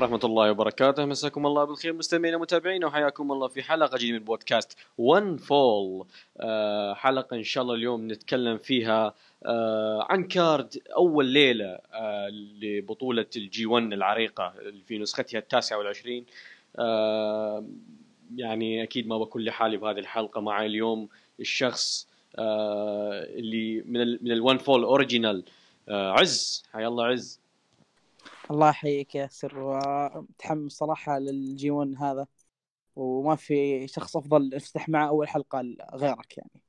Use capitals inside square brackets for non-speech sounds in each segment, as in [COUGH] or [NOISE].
ورحمة الله وبركاته. مساكم الله بالخير مستمعينا ومتابعينا وحياكم الله في حلقة جديدة من بودكاست One Fall آه حلقة إن شاء الله اليوم نتكلم فيها آه عن card أول ليلة آه لبطولة ال G 1 العريقة في نسختها التاسعة والعشرين. آه يعني أكيد ما بكون لحالي بهذه الحلقة معي اليوم الشخص آه اللي من ال من ال One Fall original عز. حيا الله عز. الله يحييك ياسر ومتحمس صراحة للجي 1 هذا. وما في شخص أفضل افتح معه أول حلقة غيرك يعني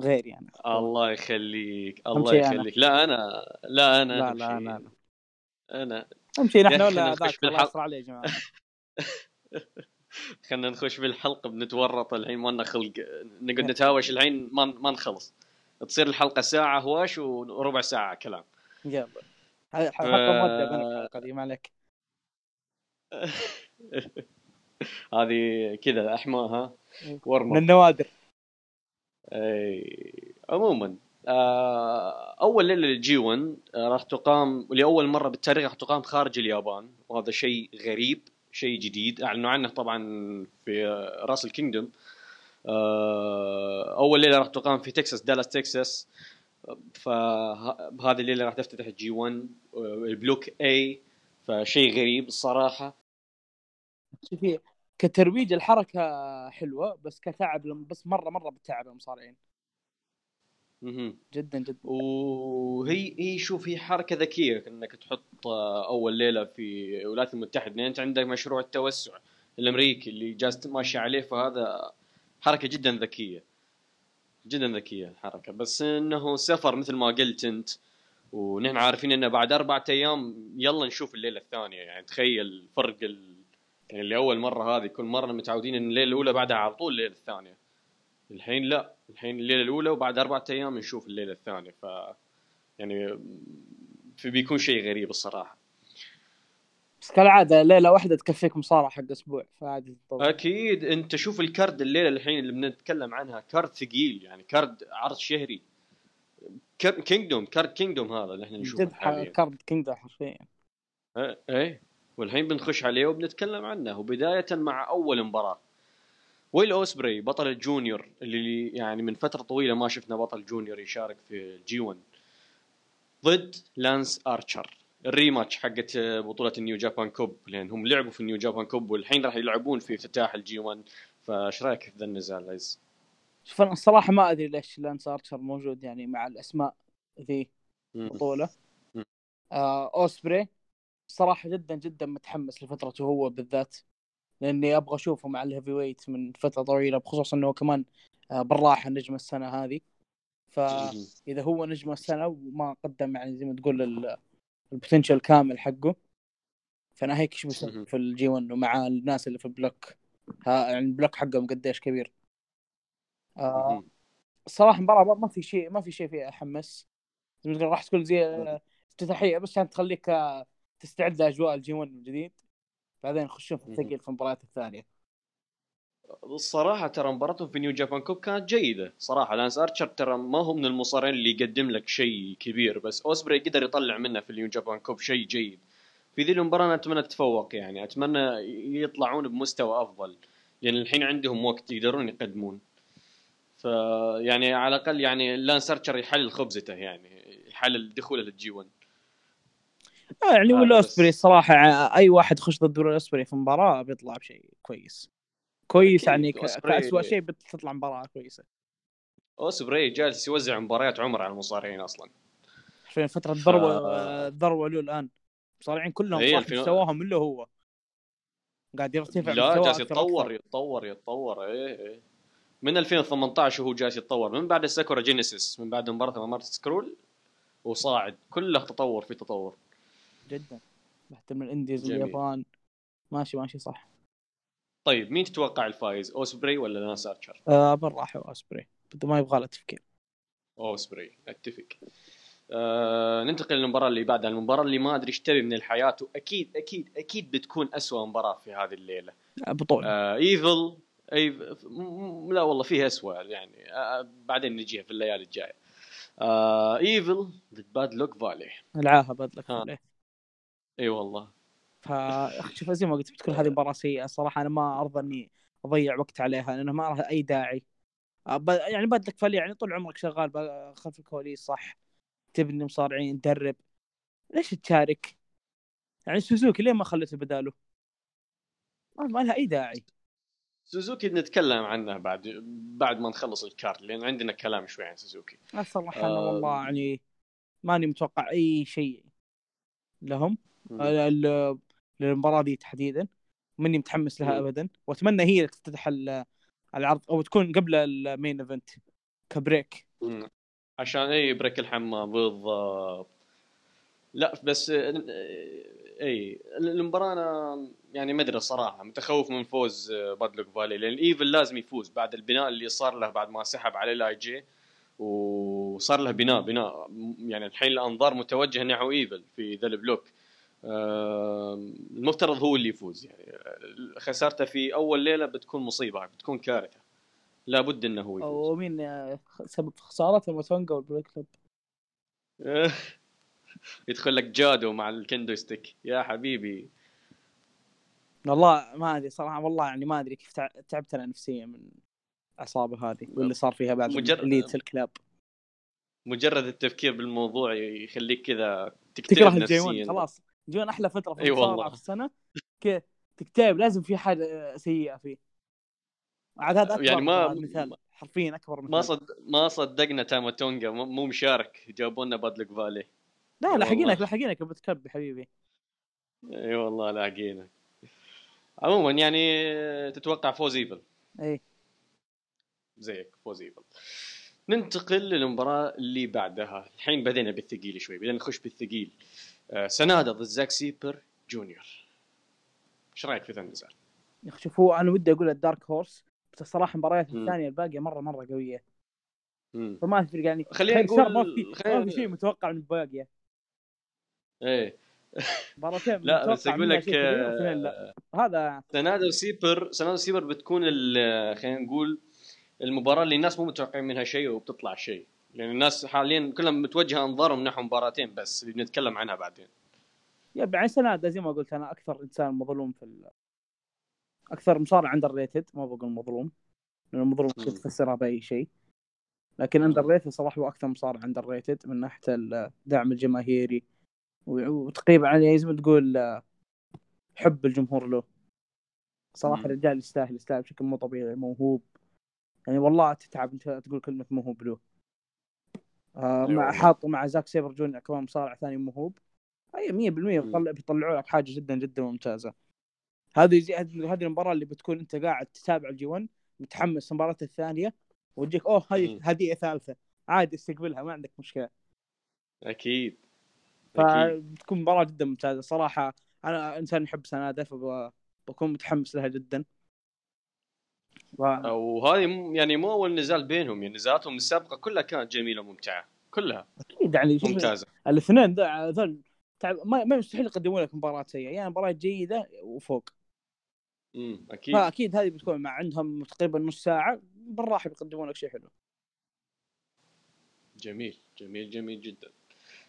غيري أنا. الله يخليك الله أمشي أنا. يخليك. لا أنا لا أنا لا لا شيء. أنا أنا أنا أمشي نحن يا ولا ذاك؟ الله. يستر عليه يا جماعة. [LAUGHS] خلينا نخش بالحلقة بنتورط الحين ما لنا خلق نقعد نتهاوش الحين ما ما نخلص. تصير الحلقة ساعة هواش وربع ساعة كلام. يلا. بين الحلقة دي ما عليك. [LAUGHS] هذه كذا احماها من ورمه النوادر. أي عموما آه، أول ليلة للجي 1 آه، راح تقام لأول مرة بالتاريخ راح تقام خارج اليابان وهذا شيء غريب شيء جديد. أعلنوا عنه طبعا في Wrestle Kingdom آه، أول ليلة راح تقام في تكساس دالاس تكساس. فبهذه الليلة راح تفتتح ال G 1 آه، ال block A فشيء غريب الصراحة. شوفي كترويج الحركة حلوة بس كتعب بس مرة مرة بتعب المصارعين مهم. جدا جدا. وهي هي شوف هي حركة ذكية إنك تحط آه، أول ليلة في الولايات المتحدة. لأن أنت عندك مشروع التوسع الأمريكي اللي جالس ماشي عليه فهذا حركة جدا ذكية. جدا ذكية الحركة. بس إنه سفر مثل ما قلت أنت ونحن عارفين إنه بعد أربعة أيام يلا نشوف الليلة الثانية. يعني تخيل فرق ال... يعني اللي أول مرة هذه كل مرة متعودين إن الليلة الأولى بعدها على طول الليلة الثانية. الحين لا الحين الليلة الأولى وبعد أربعة أيام نشوف الليلة الثانية. ف يعني في بيكون شيء غريب الصراحة. بس كالعادة ليلة واحدة تكفيك مصارعة حق أسبوع فعادي. أكيد. أنت شوف ال card الليلة الحين اللي بنتكلم عنها card ثقيل يعني card عرض شهري. Kingdom card Kingdom هذا اللي إحنا نشوفه جد card Kingdom حرفيا. إيه. والحين بنخش عليه وبنتكلم عنه. وبداية مع أول مباراة. ويل أوسبري بطل ال junior اللي يعني من فترة طويلة ما شفنا بطل junior يشارك في G 1 ضد لانس أرشر. ال rematch حقت بطولة ال New Japan Cup لأن هم لعبوا في ال New Japan Cup والحين راح يلعبون في افتتاح ال G 1 فايش رأيك في ذا النزال عز؟ شوف أنا الصراحة ما أدري ليش لانس أرشر موجود يعني مع الأسماء ذي مم. آه أوسبري صراحة جدا جدا متحمس لفترته هو بالذات لأني أبغى أشوفه مع ال heavyweight من فترة طويلة بخصوص أنه كمان آه بالراحة نجم السنة هذه. فإذا هو نجم السنة وما قدم يعني زي ما تقول ال potential كامل حقه. فأنا هيك بسوي مهم. في ال G 1 ومع الناس اللي في ال block ها يعني ال block حقهم قديش كبير. آه. الصراحه مباراه ما في شيء ما في شيء فيها أحمس. زي ما تقول راح تكون زي افتتاحيه بس عشان تخليك آه، تستعد لأجواء ال G 1 من جديد بعدين يخشون في الثقيل في المباريات الثانية. الصراحه ترى مباراتهم في New Japan Cup كانت جيدة. صراحة لانس ارشر ترى ما هو من المصارعين اللي يقدم لك شيء كبير بس اوسبري قدر يطلع منه في ال New Japan Cup شيء جيد. في ذي المباراة أنا أتمنى تتفوق يعني. أتمنى يطلعون بمستوى أفضل. لأن الحين عندهم وقت يقدرون يقدمون. ف يعني على الأقل يعني لانس ارشر يحلل خبزته يعني يحلل دخوله لل G1 آه يعني هذا ويل بس. اوسبري الصراحه آه، أي واحد يخش ضد ويل اوسبري في مباراة بيطلع بشيء كويس. كويس يعني أوسبري- كأسوأ شيء بتطلع مباراة كويسة. اوسبري جالس يوزع مباريات عمره على المصارعين أصلا. في فترة ذروه ف- ذروه له الآن. المصارعين كلهم إيه، راح الفين- مستواهم الا هو. قاعد يرتفع لا جالس يتطور. يتطور يتطور إيه إيه. من 2018 وهو جالس يتطور. من بعد ال Sakura Genesis من بعد مباراة مباراة سكورل وصاعد كله تطور في تطور. جدا. تحت من ال indies جميل. اليابان ماشي ماشي صح. طيب مين تتوقع الفايز أوسبري ولا لانس آرشر؟ آه بالراحه بده ما يبغى له تفكير. أوسبري أتفق. آه ننتقل للمباراة اللي بعدها. المباراة اللي ما أدري إيش تبي من الحياة وأكيد أكيد أكيد بتكون أسوأ مباراة في هذه الليلة. آه، بطولة. آه إيفل م- لا والله فيها اسوء يعني. آه بعدين نجيها في الليالي الجاية. آه إيفل ضد Bad Luck Fale. العاهة Bad Luck ها. عليه إي والله. فا شوف زي ما قلت بتكون هذه مباراة سيئة. صراحة أنا ما أرضى إني أضيع وقت عليها لأنه ما لها أي داعي. أب- يعني Bad Luck Fale يعني طول عمرك شغال خلف الكواليس صح؟ تبني مصارعين تدرب. ليش تشارك؟ يعني سوزوكي ليه ما خليته بداله؟ ما لها أي داعي. سوزوكي نتكلم عنه بعد بعد ما نخلص ال card لأن عندنا كلام شوي عن سوزوكي. الصراحه أنا آه. والله يعني ماني متوقع أي شيء لهم. للمباراة دي تحديدا. ماني متحمس لها. ابدا. وأتمنى هي اللي تفتتح ال- العرض أو تكون قبل ال main event ك break. عشان اي break الحمام؟ بالضبط. لا بس آه، اي المباراة أنا يعني ما أدري صراحة. متخوف من فوز آه، Bad Luck Fale لأن إيفل لازم يفوز بعد البناء اللي صار له بعد ما سحب عليه الاي جي. وصار له بناء بناء يعني الحين الأنظار متوجهة نحو إيفل في ذا البلوك. المفترض هو اللي يفوز يعني. خسارته في أول ليلة بتكون مصيبة بتكون كارثة. لابد إنه هو يفوز. ومين سبب خساره الموتونجا والبريك كلوب. [LAUGHS] يدخل لك جادو مع الكندو ستيك. يا حبيبي. والله ما أدري صراحة والله يعني ما أدري كيف تع- تعبت أنا نفسيا من الأصابة هذه واللي صار فيها بعد مجرد- اليت الكلاب. مجرد التفكير بالموضوع يخليك كذا تكره تكتئب الجي 1 نفسيا. خلاص. 1 أحلى فترة في أي المصارعة والله. في السنة. كذا تكتئب لازم في حاجة سيئة فيه. عاد هذا أكبر يعني ما- مثال. حرفيا أكبر مثال. ما صد ما صدقنا تاما تونجا مو مو مشارك جابوا لنا بادلك فالي لا. لاحقينك لاحقينك أبو يا حبيبي. إي والله لاقينا عموما يعني تتوقع فوز إيفل؟ إي. زيك فوز إيفل. ننتقل للمباراة اللي بعدها. الحين بدينا بالثقيل شوي بدينا نخش بالثقيل. آه سنادا ضد زاك سيبر جونيور إيش رأيك في ذا النزال؟ يا أخي شوف هو أنا ودي أقول ال dark horse بس الصراحة المباريات. الثانية الباقية مره مرة قوية مم. فما تفرق يعني خلينا ما نقول في ما في شيء متوقع من الباقية إيه مباراتين لا بس أقول لك لا هذا سنادا وسيبر سنادا وسيبر بتكون خلينا نقول المباراة اللي الناس مو متوقعين منها شيء وبتطلع شيء لأن الناس حاليا كلها متوجهه أنظارهم نحو مباراتين بس اللي بنتكلم عنها بعدين. يا يعني سنادا زي ما قلت أنا أكثر إنسان مظلوم في ال... أكثر مصارع underrated ما بقول مظلوم لأنه مظلوم. تفسرها بأي شيء. لكن underrated صراحة هو أكثر مصارع underrated من ناحية الدعم الجماهيري. وتقريبا زي ما تقول حب الجمهور له. صراحة. الرجال يستاهل يستاهل بشكل مو طبيعي موهوب. يعني والله تتعب إنت تقول كلمة موهوب له. آه مع والله. حاط مع زاك سيبر جونيور كمان مصارع ثاني موهوب اي 100% مم. بيطلع بيطلعوا لك حاجة جدا جدا ممتازة. هذه زي هذه المباراة اللي بتكون أنت قاعد تتابع ال G1 متحمس المباراة الثانية وتجيك أوه هذه. هديه ثالثة. عادي استقبلها ما عندك مشكلة. أكيد. أكيد. فبتكون مباراة جدا ممتازة. صراحة أنا إنسان يحب سناده فبكون متحمس لها جدا. و... وهذه يعني مو أول نزال بينهم يعني نزالاتهم السابقة كلها كانت جميلة وممتعة كلها. أكيد يعني ممتازة. الاثنين ذا- ذول تعب ما, ما مستحيل يقدمون لك مباراة سيئة يعني مباراة جيدة وفوق. امم أكيد. فأكيد هذه بتكون مع عندهم تقريبا نص ساعة بالراحة بيقدمون لك شيء حلو. جميل جميل جميل جدا.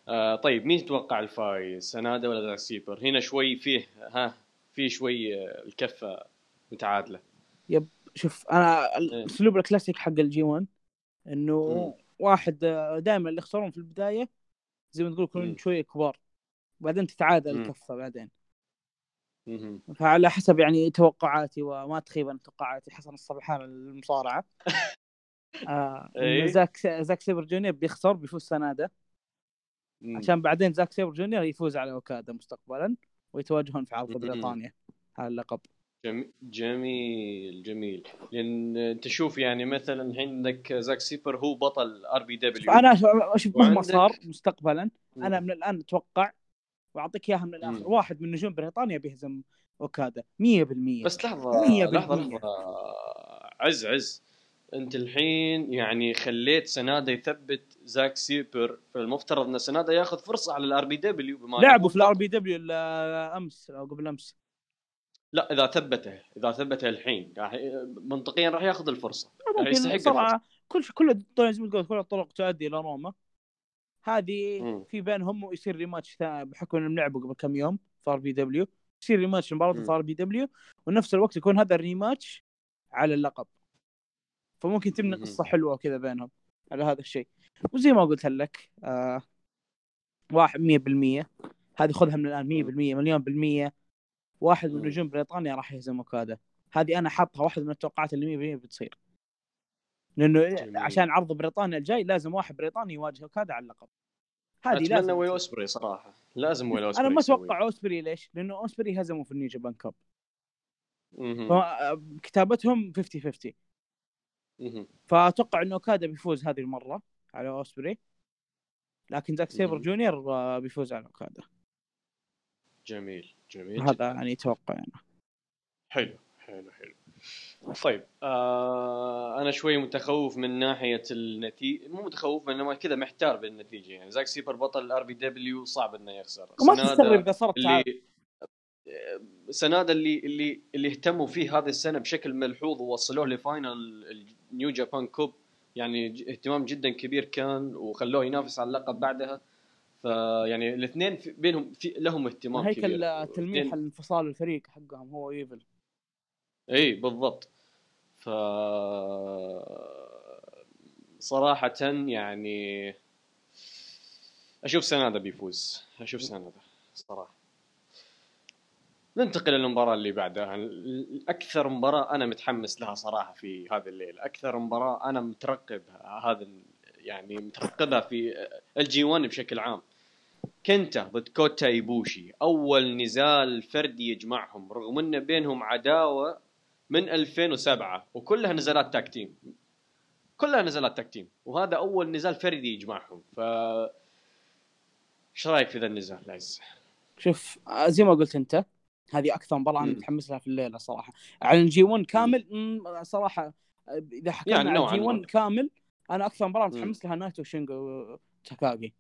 آه طيب مين تتوقع الفايز؟ سنادا ولا زاك سيبر؟ هنا شوي فيه ها في شوي آه، الكفة متعادلة. شوف أنا إيه. الاسلوب الكلاسيك حق ال G1 إنه. واحد دائما اللي يخسرون في البداية زي ما تقول يكونون. شوية كبار بعدين تتعادل. الكفه بعدين. فعلى حسب يعني توقعاتي وما تخيب عن توقعاتي حسن الصبحان المصارعة [LAUGHS] آه إيه. زاك زاك سيبر جونيور بيخسر بيفوز سنادة مم. عشان بعدين زاك سيبر جونيور يفوز على أوكادا مستقبلا ويتواجهون في عرض. بريطانيا على اللقب جميل جميل جميل. لأن أنت شوف يعني مثلا الحين عندك زاك سيبر هو بطل RPW فانا أش- أشوف مهما وعندك- صار مستقبلا؟ أنا من الآن أتوقع وأعطيك إياها من الآخر مم. واحد من نجوم بريطانيا بيهزم أوكادا 100% بس لحظة مية لحظة بالمية. لحظة. عز عز. أنت الحين يعني خليت سنادا يثبت زاك سيبر فالمفترض أن سنادا ياخذ فرصة على ال RPW لعبوا في ال R PW أمس أو قبل أمس. لا إذا ثبته إذا ثبته الحين راح منطقيا راح ياخذ الفرصة. راح يستحق ممكن صراحة كل كل الطرق زي ما تقول كل الطرق تؤدي إلى روما. هذه. في بينهم ويصير rematch بحكم إنهم لعبوا قبل كم يوم في RPW. يصير rematch مباراه مم. ضد RPW. ونفس الوقت يكون هذا ال rematch على اللقب. فممكن تبني. قصة حلوة كذا بينهم على هذا الشيء. وزي ما قلت لك آه واحد 100% هذه خذها من الآن 100% مليون بالمية. واحد من. نجوم بريطانيا راح يهزم اوكادا هذه أنا حاطها واحدة من التوقعات اللي 100% بتصير لأنه جميل. عشان عرض بريطانيا الجاي لازم واحد بريطاني يواجه اوكادا على اللقب هذه أتمنى لازم ويل. أوسبري صراحة لازم ويل اوسبري أنا ما. أتوقع أوسبري ليش؟ لأنه أوسبري هزموا في ال New Japan Cup مهم. فكتابتهم 50 50 مهم. فأتوقع إنه اوكادا بيفوز هذه المرة على أوسبري لكن زاك سيبر. جونيور بيفوز على اوكادا جميل جميل هذا. يعني توقع أنا حلو حلو حلو. طيب آه أنا شوي متخوف من ناحية النتيجه مو متخوف انما كذا محتار بالنتيجه يعني. زاك سيبر بطل ال RPW صعب إنه يخسر. وما تستغرب إذا صارت اللي سنادا اللي اللي اللي اهتموا فيه هذه السنة بشكل ملحوظ ووصلوه ل final ال New Japan Cup يعني اهتمام جدا كبير كان وخلوه ينافس على اللقب بعدها. فيعني الاثنين في بينهم في لهم اهتمام كبير. آه، تلميح الاثنين- الانفصال الفريق حقهم هو إيفل. إي بالضبط. ف صراحة يعني أشوف سنادا بيفوز. أشوف سنادا صراحة. ننتقل للمباراة اللي بعدها. أكثر مباراة أنا متحمس لها صراحة في هذه الليلة. أكثر مباراة أنا مترقب هذا يعني مترقبها في ال G1 بشكل عام. كنتا ضد كوتا ايبوشي أول نزال فردي يجمعهم رغم إن بينهم عداوة من 2007 وكلها نزالات tag team كلها نزالات tag team وهذا أول نزال فردي يجمعهم ف إيش رأيك في ذا النزال عز؟ شوف زي ما قلت أنت هذه أكثر مباراة أنا. متحمس لها في الليلة صراحة على ال G1 كامل صراحة إذا حكينا يعني نوعاً ال G1 ما. كامل أنا أكثر مباراة. متحمس لها نايتو شينجو تاكاغي.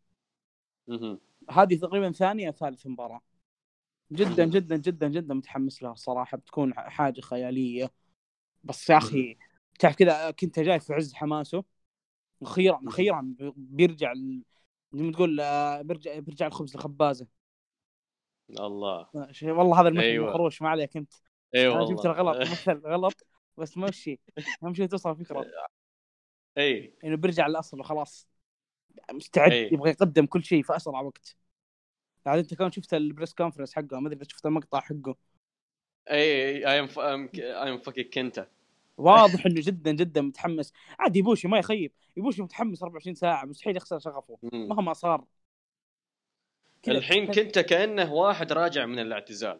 هذه تقريبا ثانية أو ثالث مباراة. جدا. جدا جدا جدا متحمس لها الصراحه بتكون حاجة خيالية. بس يا أخي تعرف كذا كنت جاي في عز حماسه. أخيرا مم. أخيرا بيرجع زي ما تقول آه، بيرجع بيرجع الخبز الخبازه الله. والله هذا المثل أيوة. مخروش ما عليك أنت. اي أنا جبت الغلط [LAUGHS] مثل غلط بس مشي. أهم شيء توصل الفكرة. أي. إنه بيرجع للأصل وخلاص. مستعد أي. يبغى يقدم كل شيء في أسرع وقت. بعد أنت كمان شفت ال press conference حقه ما أدري إذا شفت المقطع حقه. I I'm I'm fucking كنتا واضح إنه [LAUGHS] جدا جدا متحمس. عاد يبوشي ما يخيب. يبوشي متحمس 24 ساعة مستحيل يخسر شغفه. مهما صار. الحين كنتا كأنه واحد راجع من الاعتزال.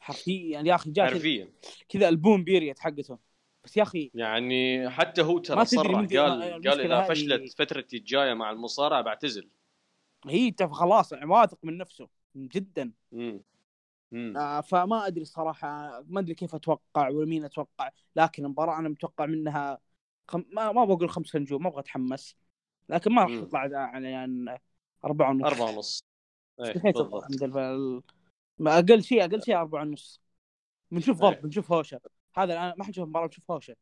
حرفيا يعني يا أخي جاء حرفيا. كذا ألبوم بيريت حقته. بس يا أخي يعني حتى هو ترى صرح قال قال إذا فشلت فترتي الجاية مع المصارعة بعتزل. هي تف- خلاص واثق من نفسه جدا. امم امم آه فما أدري الصراحه ما أدري كيف أتوقع ولا مين أتوقع لكن المباراة أنا متوقع منها خم... ما ما بقول خمسة نجوم ما أبغى أتحمس لكن ما راح مم. تطلع يعني يعني أربعة ونص. أربعة ونص. إيه، أقل شيء أقل شيء أربعة ونص. بنشوف ضرب إيه. بنشوف هوشة. هذا الآن ما حنشوف مباراة بنشوف هوشة.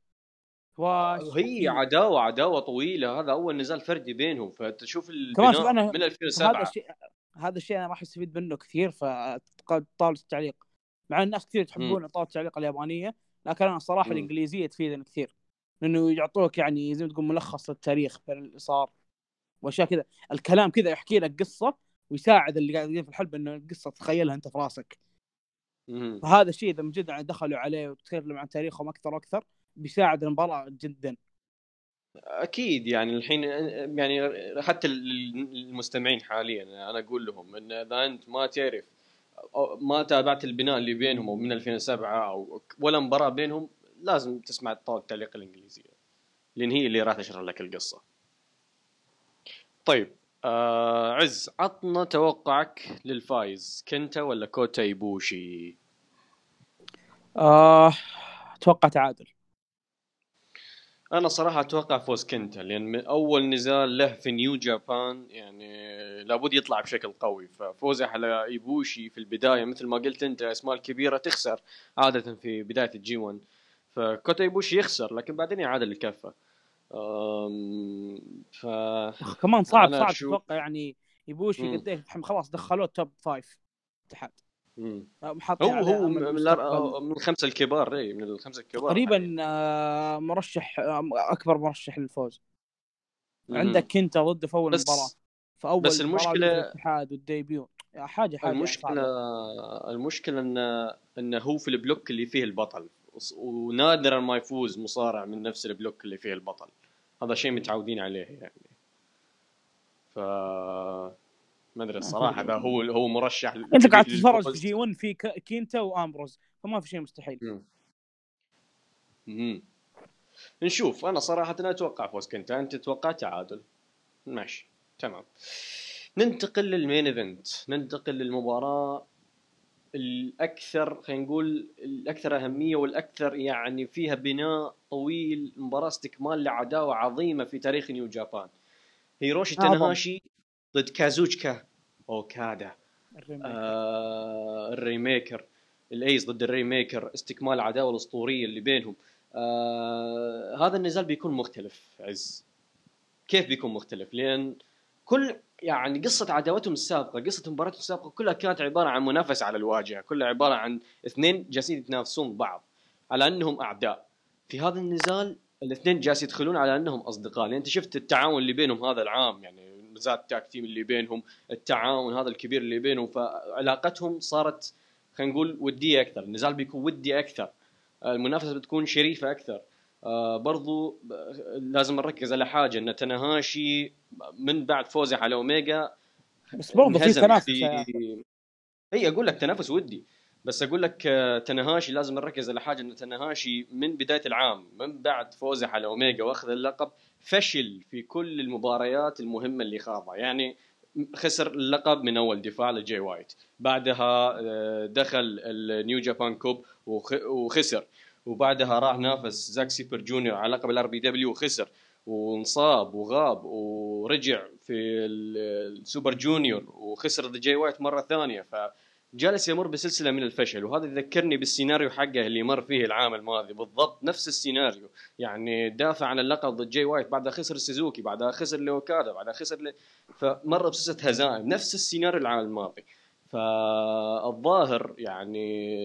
واش هي عداوة عداوة طويلة. هذا أول نزال فردي بينهم. فتشوف كمان شوف أنا- من هذا 2007 الشيء هذا الشيء أنا راح أستفيد منه كثير في طاوله التعليق. مع الناس كثير تحبون طاوله التعليق اليابانية لكن أنا الصراحه. الإنجليزية تفيدني كثير. لأنه يعطوك يعني زي ما تقول ملخص للتاريخ اللي صار وأشياء كذا. الكلام كذا يحكي لك قصة ويساعد اللي قاعدين في الحلبة إنه القصة تتخيلها أنت في راسك. فهذا الشيء إذا من جد يعني دخلوا عليه وتكلموا عن تاريخهم أكثر وأكثر بيساعد المباراة جدا. أكيد يعني الحين يعني حتى المستمعين حاليا أنا أقول لهم إن إذا أنت ما تعرف ما تابعت البناء اللي بينهم من 2007 أو ولا مباراة بينهم لازم تسمع التعليق الإنجليزية لأن هي اللي راح تشرح لك القصة. طيب آه عز عطنا توقعك للفايز كنتا ولا كوتا ايبوشي آه أتوقع تعادل. أنا صراحة أتوقع فوز كنتا لأن من أول نزال له في نيو جابان يعني لابد يطلع بشكل قوي. ففوزه على ايبوشي في البداية مثل ما قلت أنت الاسماء الكبيره تخسر عادة في بداية ال G1 فكوتا ايبوشي يخسر لكن بعدين يعادل الكفة. ف كمان صعب صعب أشوف- تتوقع يعني يبوشي. قديش الحين خلاص دخلوه top five اتحاد هو هو من, من الخمسة الكبار إي من الخمسة الكبار تقريبا آه، مرشح أكبر مرشح للفوز. عندك انت ضده في أول مباراة. في أول بس مباراة المشكلة- له في الاتحاد وال debut. حاجة حاجة المشكلة صعبة. المشكلة إن انه هو في ال block اللي فيه البطل. ونادرا ما يفوز مصارع من نفس ال block اللي فيه البطل. هذا شيء متعودين عليه يعني. ف ما أدري الصراحة إذا هو هو مرشح أنت قاعد. تتفرج في G 1 في كينتا وآمبروز فما في شيء مستحيل. مم. مم. نشوف. أنا صراحة أنا أتوقع فوز كنتا أنت تتوقع تعادل. ماشي. تمام. ننتقل لل main event. ننتقل للمباراة. الأكثر خلينا نقول الأكثر أهمية والأكثر يعني فيها بناء طويل مباراة استكمال لعداوة عظيمة في تاريخ نيو جابان. هيروشي أعظم. تانهاشي ضد كازوتشيكا. أوكادا. الريميك. آه الريميكر. الايس ضد الريميكر. استكمال العداوه الأسطورية اللي بينهم. آه هذا النزال بيكون مختلف عن. كيف بيكون مختلف؟ لأن كل يعني قصة عداوتهم السابقة قصة مباراتهم السابقة كلها كانت عبارة عن منافسة على الواجهة كلها عبارة عن اثنين جالسين يتنافسون بعض على أنهم أعداء. في هذا النزال الاثنين جالس يدخلون على أنهم أصدقاء لأن أنت شفت التعاون اللي بينهم هذا العام يعني زاد ال tag team اللي بينهم التعاون هذا الكبير اللي بينهم فعلاقتهم صارت خلينا نقول ودية أكثر النزال بيكون ودي أكثر المنافسة بتكون شريفة أكثر. آه برضو لازم نركز على حاجة أن تاناهاشي من بعد فوزه على أوميجا بس برضه في تنافس. في إي أقول لك تنافس ودي بس أقول لك آه، تناهاشي لازم نركز على حاجة إن تناهاشي من بداية العام من بعد فوزه على أوميجا وأخذ اللقب فشل في كل المباريات المهمة اللي خاضها يعني خسر اللقب من أول دفاع لجاي وايت بعدها آه، دخل النيو جابان كوب وخ- وخسر وبعدها راح نافس زاك سيبر جونيور على لقب الار بي دبليو وخسر وانصاب وغاب ورجع في ال- السوبر جونيور وخسر ضد جاي وايت مرة ثانية. فجالس يمر بسلسلة من الفشل وهذا يذكرني بالسيناريو حقه اللي مر فيه العام الماضي بالضبط نفس السيناريو. يعني دافع عن اللقب ضد جاي وايت بعدها خسر سوزوكي بعدها خسر لوكادا بعدها خسر ل... فمر بسلسلة هزائم نفس السيناريو العام الماضي فالظاهر يعني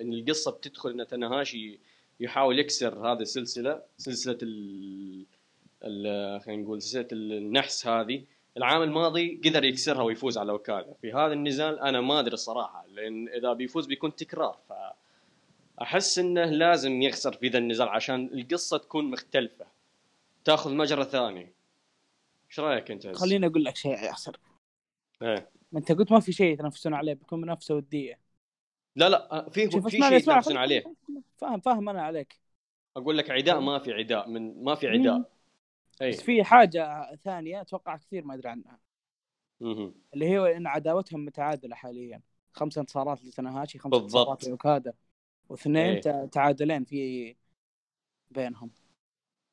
إن القصة بتدخل إن تناهاشي يحاول يكسر هذه السلسلة سلسلة ال خلينا نقول سلسلة النحس هذه. العام الماضي قدر يكسرها ويفوز على اوكادا في هذا النزال أنا ما أدري الصراحه لأن إذا بيفوز بيكون تكرار. فأحس إنه لازم يخسر في ذا النزال عشان القصة تكون مختلفة. تاخذ مجرى ثاني. إيش رأيك أنت؟ خليني أقول لك شيء يا ياسر. إيه. ما انت قلت ما في شيء يتنافسون عليه بيكون منافسة ودية. لا لا في شوف في اسمعني شيء يتنافسون عليه. فاهم فاهم أنا عليك. أقول لك عداء ما في عداء من ما في عداء. أي. بس في حاجة ثانية أتوقع كثير ما أدري عنها. مهم. اللي هي إن عداوتهم متعادلة حاليا. خمس انتصارات لتناهاشي خمس. انتصارات لاوكادا واثنين. تع- تعادلين في بينهم.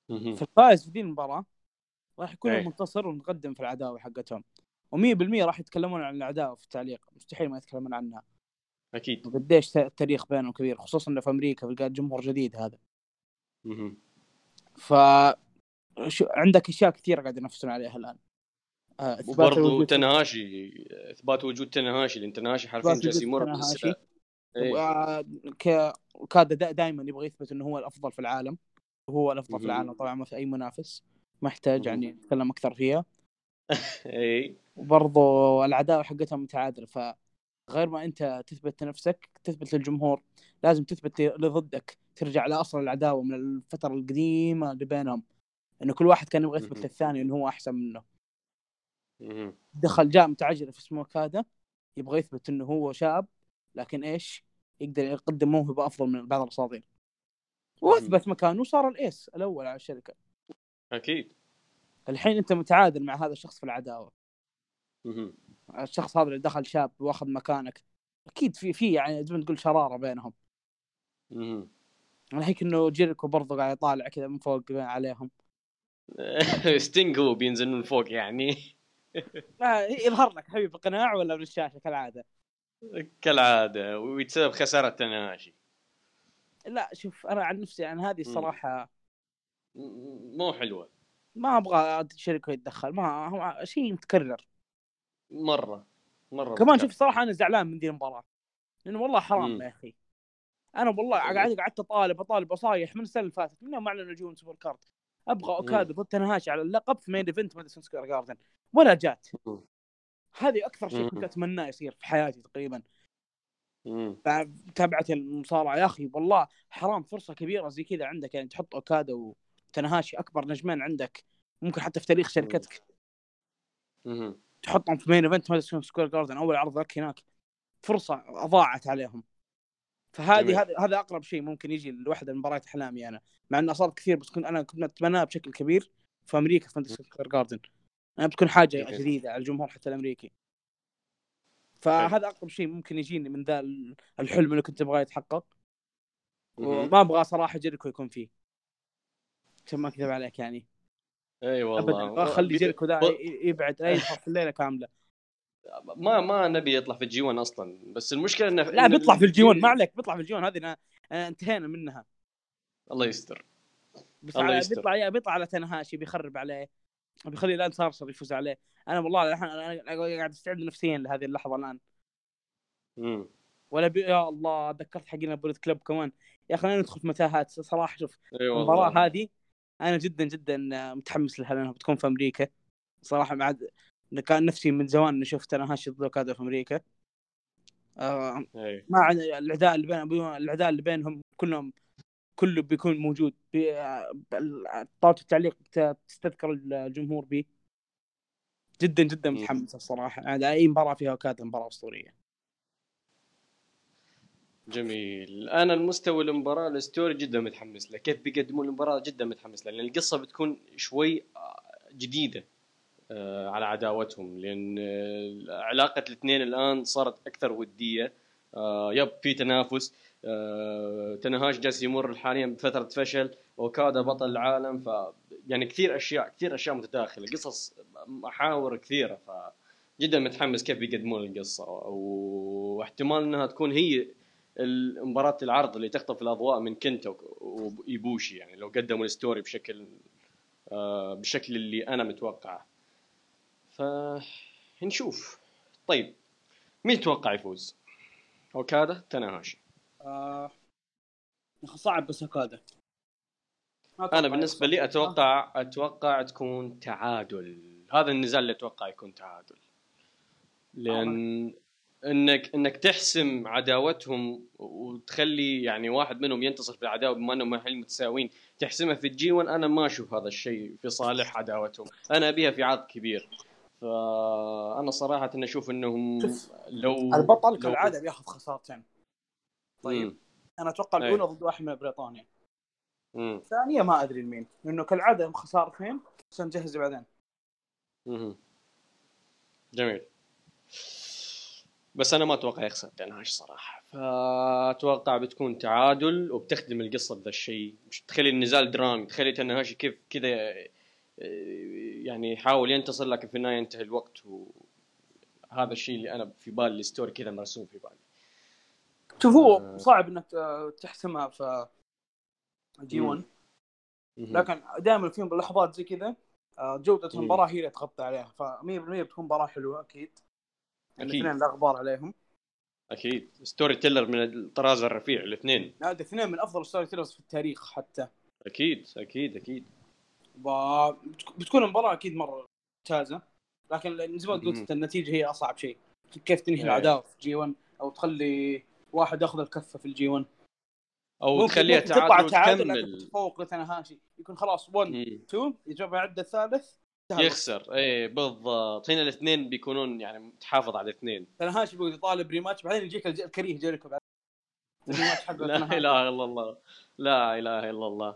مهم. فالفائز في ذي المباراة راح يكون إيه. المنتصر والمقدم في العداوة حقتهم. و100% راح يتكلمون عن العداوه في التعليق. مستحيل ما يتكلمون عنها. أكيد. وقديش التاريخ بينهم كبير خصوصا إنه في أمريكا بيلقى جمهور جديد هذا. مهم. ف شو عندك أشياء كثيرة قاعد ينافسون عليها الآن. آه، وبرضه تناهاشي إثبات وجود تناهاشي لأن تناهاشي حرفيا جالس يمر إيه. ك وكادا دائما يبغى يثبت إنه هو الأفضل في العالم. وهو الأفضل في. العالم طبعا ما في أي منافس. ما يحتاج. يعني نتكلم أكثر فيها. [LAUGHS] اي وبرضو العداوه حقتهم متعادلة فغير ما أنت تثبت نفسك تثبت للجمهور لازم تثبت اللي ضدك ترجع لاصل العداوة من الفترة القديمة اللي بينهم. إنه كل واحد كان يبغى يثبت. للثاني إنه هو أحسن منه. دخل جاء متعجل في سموك هذا يبغى يثبت إنه هو شاب لكن إيش؟ يقدر يقدم موهبة أفضل من بعض الأساطير. وأثبت مكانه وصار الأيس الأول على الشركة. أكيد. الحين أنت متعادل مع هذا الشخص في العداوة. الشخص هذا اللي دخل شاب واخذ مكانك. أكيد في في يعني زي ما تقول شرارة بينهم. أنا هيك إنه جيريكو برضه قاعد يطالع كذا من فوق عليهم. [LAUGHS] ستينج هو بينزل من فوق يعني. [LAUGHS] لا يظهر لك حبيبي بقناع ولا بالشاشه كالعادة. كالعادة. ويتسبب خسارة تناهاشي لا شوف أنا عن نفسي يعني هذه. الصراحة مو حلوة. ما أبغى جيريكو يتدخل. ما هو شيء متكرر. مرة مرة كمان. شوف صراحة أنا زعلان من ذي المباراة. لأنه والله حرام. يا أخي. أنا والله قاعد قعدت أطالب أطالب أصايح من السنة اللي فاتت. من يوم أعلنوا جي ون سوبر كارد. أبغى اوكادا ضد تنهاشي على اللقب في main event ماديسون سكوير جاردن ولا جات. هذه أكثر شيء. كنت أتمناه يصير في حياتي تقريبا. تابعت المصارعة. يا أخي والله حرام فرصة كبيرة زي كذا عندك. يعني تحط اوكادا وتنهاشي أكبر نجمين عندك. ممكن حتى في تاريخ شركتك. مم. تحطهم في main event ماديسون سكوير جاردن أول عرض لك هناك. فرصة أضاعت عليهم. فهذه هذا هذا أقرب شيء ممكن يجي لوحدة من مباريات أحلامي أنا. مع انها صارت كثير بس كنت أنا كنت أتمناها بشكل كبير في أمريكا في ماديسون سكوير جاردن يعني بتكون حاجة جميل. جديدة على الجمهور حتى الأمريكي. فهذا أقرب شيء ممكن يجيني من ذا الحلم اللي كنت أبغاه يتحقق. وما أبغى صراحة جيريكو يكون فيه. عشان ما أكذب عليك يعني. إي والله. بي- جيريكو ذا يبعد. يظهر في الليلة كاملة. ما ما نبي يطلع في الجي 1 أصلا. بس المشكلة إنه لا إن بيطلع في الجيون. ما عليك بيطلع في الجيون. هذه أنا- انتهينا منها. الله يستر. بس الله يستر. بيطلع بيطلع على تنهاشي بيخرب عليه. بيخلي لأن صارصر يفوز عليه. أنا والله الحين أنا قاعد أستعد نفسيا لهذه اللحظة الآن. مم. ولا بي... يا الله تذكرت حقنا بوليت كلوب كمان. يا أخي لا ندخل في متاهات. صراحة شوف إي والله. المباراة هذه أنا جدا جدا متحمس لها لأنها بتكون في أمريكا. صراحة بعد كان نفسي من زمان إني شفت أنا هاشي ضد في أمريكا. آه ما عن الأعداء اللي بين الأعداء اللي بينهم كلهم كله بيكون موجود. بي- طاوله التعليق تستذكر الجمهور به جدا جدا. متحمس الصراحة. يعني أي مباراة فيها اوكادا مباراة أسطورية. جميل. أنا المستوى المباراه الستوري جدا متحمس له. كيف بيقدمون المباراة؟ جدا متحمس له لأن القصة بتكون شوي آه، جديدة آه، على عداوتهم لأن آه، علاقة الاثنين الآن صارت أكثر ودية. يب في تنافس. تنهاش جالس يمر حاليا بفترة فشل. أوكادا بطل العالم ف يعني كثير أشياء كثير أشياء متداخلة. قصص محاور كثيرة ف جدا متحمس كيف بيقدمون القصة. واحتمال إنها تكون هي مباراة العرض اللي تخطف الأضواء من كنتا ويبوشي يعني لو قدموا الستوري بشكل آه، بالشكل اللي أنا متوقعه. فنشوف. طيب مين تتوقع يفوز؟ أوكادا تناهاشي. آه... صعب بس أوكادا. أنا بالنسبة. لي أتوقع أتوقع تكون تعادل. هذا النزال اللي أتوقع يكون تعادل. لأن انك إنك تحسم عداوتهم وتخلي يعني واحد منهم ينتصر في العداوة بما أنهم محل متساويين تحسمها في الجي 1 أنا ما أشوف هذا الشيء في صالح عداوتهم. أنا أبيها في عرض كبير. فأنا صراحة إن أشوف إنهم لو البطل كالعاده بياخذ خسارتين. طيب. مم. أنا أتوقع أي. الأولى ضد واحد من بريطانيا. مم. الثانية ما أدري لمين. لأنه كالعادة خسارتين عشان نجهز بعدين. مهم. جميل. بس أنا ما أتوقع يخسر تنهاش صراحة فأتوقع بتكون تعادل وبتخدم القصة بذا الشيء تخلي النزال درامي تخلي تنهاشي كيف كذا يعني يحاول ينتصر لكن في النهاية ينتهي الوقت وهذا الشيء اللي أنا في بالي الستوري كذا مرسوم في بالي شوف هو آه. صعب إنك تحسمها في جي 1 مهم. لكن دائما فيهم باللحظات زي كذا آه، جودة. المباراة هي اللي تغطي عليها ف 100% بتكون مباراة حلوة أكيد أكيد. الاثنين لا غبار عليهم. أكيد. story teller من الطراز الرفيع الاثنين. هذا اثنين من أفضل story tellers في التاريخ حتى. أكيد أكيد أكيد. بتكون المباراة أكيد مرة ممتازة. لكن زي ما. قلت النتيجة هي أصعب شيء. كيف تنهي إيه. العداوه في جي 1 أو تخلي واحد ياخذ الكفة في الجي 1 أو تخليها تعادل وتكمل. تفوق لتنهاشي يكون خلاص 1 مم. 2 يجرب يعد الثالث يخسر. اي بالضبط. هنا الاثنين بيكونون يعني تحافظ على الاثنين. تنهاشي بيقول يطالب rematch بعدين يجيك الكريه جيريكو بعد. لا. إله إلا الله. لا إله إلا الله.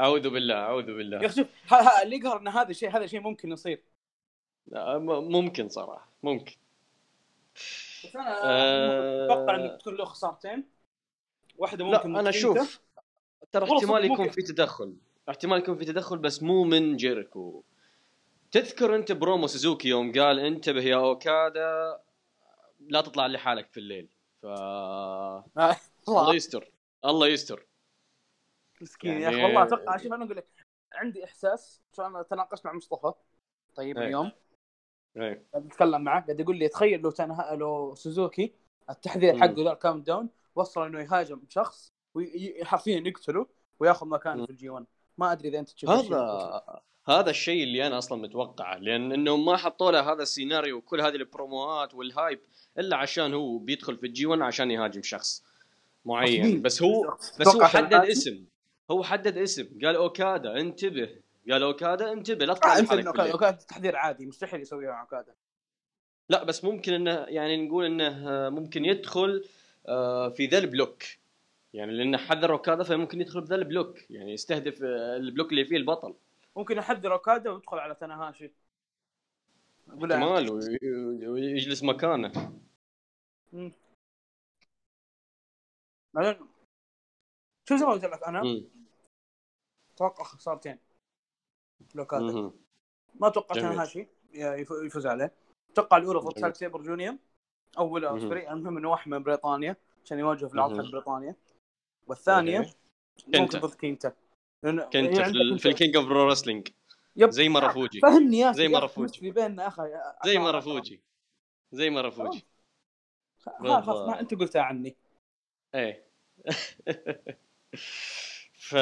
أعوذ بالله أعوذ يا بالله أخي شوف اللي يقهر إن هذا الشيء هذا شيء ممكن يصير. لا، ممكن صراحة ممكن. بس أنا آه، أتوقع إنك تكون له خسارتين واحدة لا ممكن أنا ضد شوف ترى احتمال يكون. في تدخل. احتمال يكون في تدخل بس مو من جيريكو تذكر أنت برومو سوزوكي يوم قال انتبه يا أوكادا لا تطلع لحالك في الليل. ف [LAUGHS] الله. يستر الله يستر. مسكين يا يعني- أخي والله أتوقع شوف أنا أقول لك عندي إحساس أنا تناقشت مع مصطفى. طيب إيه. اليوم. إيه. قاعد أتكلم معه قاعد يقول لي تخيل لو تنها لو سوزوكي التحذير. حقه ذا ال countdown وصل إنه يهاجم شخص وحرفيا يقتله وياخذ مكانه. في الجي 1 ما أدري إذا أنت تشوف هذا هذا الشيء اللي أنا أصلا متوقعه لأن إنهم ما حطوا له هذا السيناريو وكل هذه البروموهات وال hype إلا عشان هو بيدخل في الجي 1 عشان يهاجم شخص معين؟ بس هو بس هو حدد؟ اسم. هو حدد اسم. قال أوكادا انتبه. قال أوكادا انتبه. لا تطلع آه انت لحالك انه بالليل. أوكادا تحذير عادي. مستحيل يسويها أوكادا. لا بس ممكن إنه يعني نقول إنه آه، ممكن يدخل آه، في ذا ال block. يعني لأنه حذر أوكادا فممكن يدخل بذا ال block. يعني يستهدف ال block اللي فيه البطل. ممكن يحذر اوكادا ويدخل على تناهاشي احتمال وي- ويجلس مكانه. بعدين شو زي ما قلت لك أنا. أتوقع خسارتين لأوكادا. ما أتوقع. تاناهاشي يف- يفوز عليه أتوقع الأولى ضد. زاك سيبر جونيور أو ولا مهم. اوسبري المهم إنه واحد من بريطانيا عشان يواجهه في العرض مهم. حق بريطانيا والثانيه. ممكن. ضد كينتا كنت يعني في, في ال King of Pro Wrestling يب. زي ماروفوجي فهمني يا أخي، زي يا أخي ماروفوجي. في بيننا أخي. زي ماروفوجي زي مرفوجي خلاص خلاص ما أنت قلتها عني. إيه. [LAUGHS] ف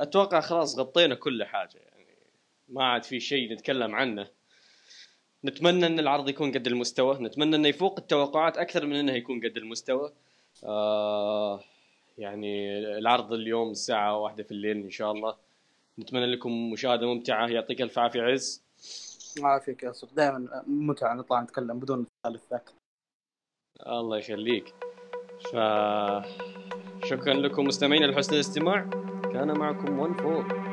أتوقع خلاص غطينا كل حاجة يعني ما عاد في شيء نتكلم عنه. نتمنى إن العرض يكون قد المستوى. نتمنى إنه يفوق التوقعات أكثر من إنه يكون قد المستوى. آه يعني العرض اليوم الساعة واحدة في الليل إن شاء الله. نتمنى لكم مشاهدة ممتعة. يعطيك ألف عافية عز. ما عافيك يا صدق دائما متعة نطلع نتكلم بدون الثالث ذاك. الله يخليك. ف شكرا لكم مستمعينا لحسن الاستماع. كان معكم ون فور.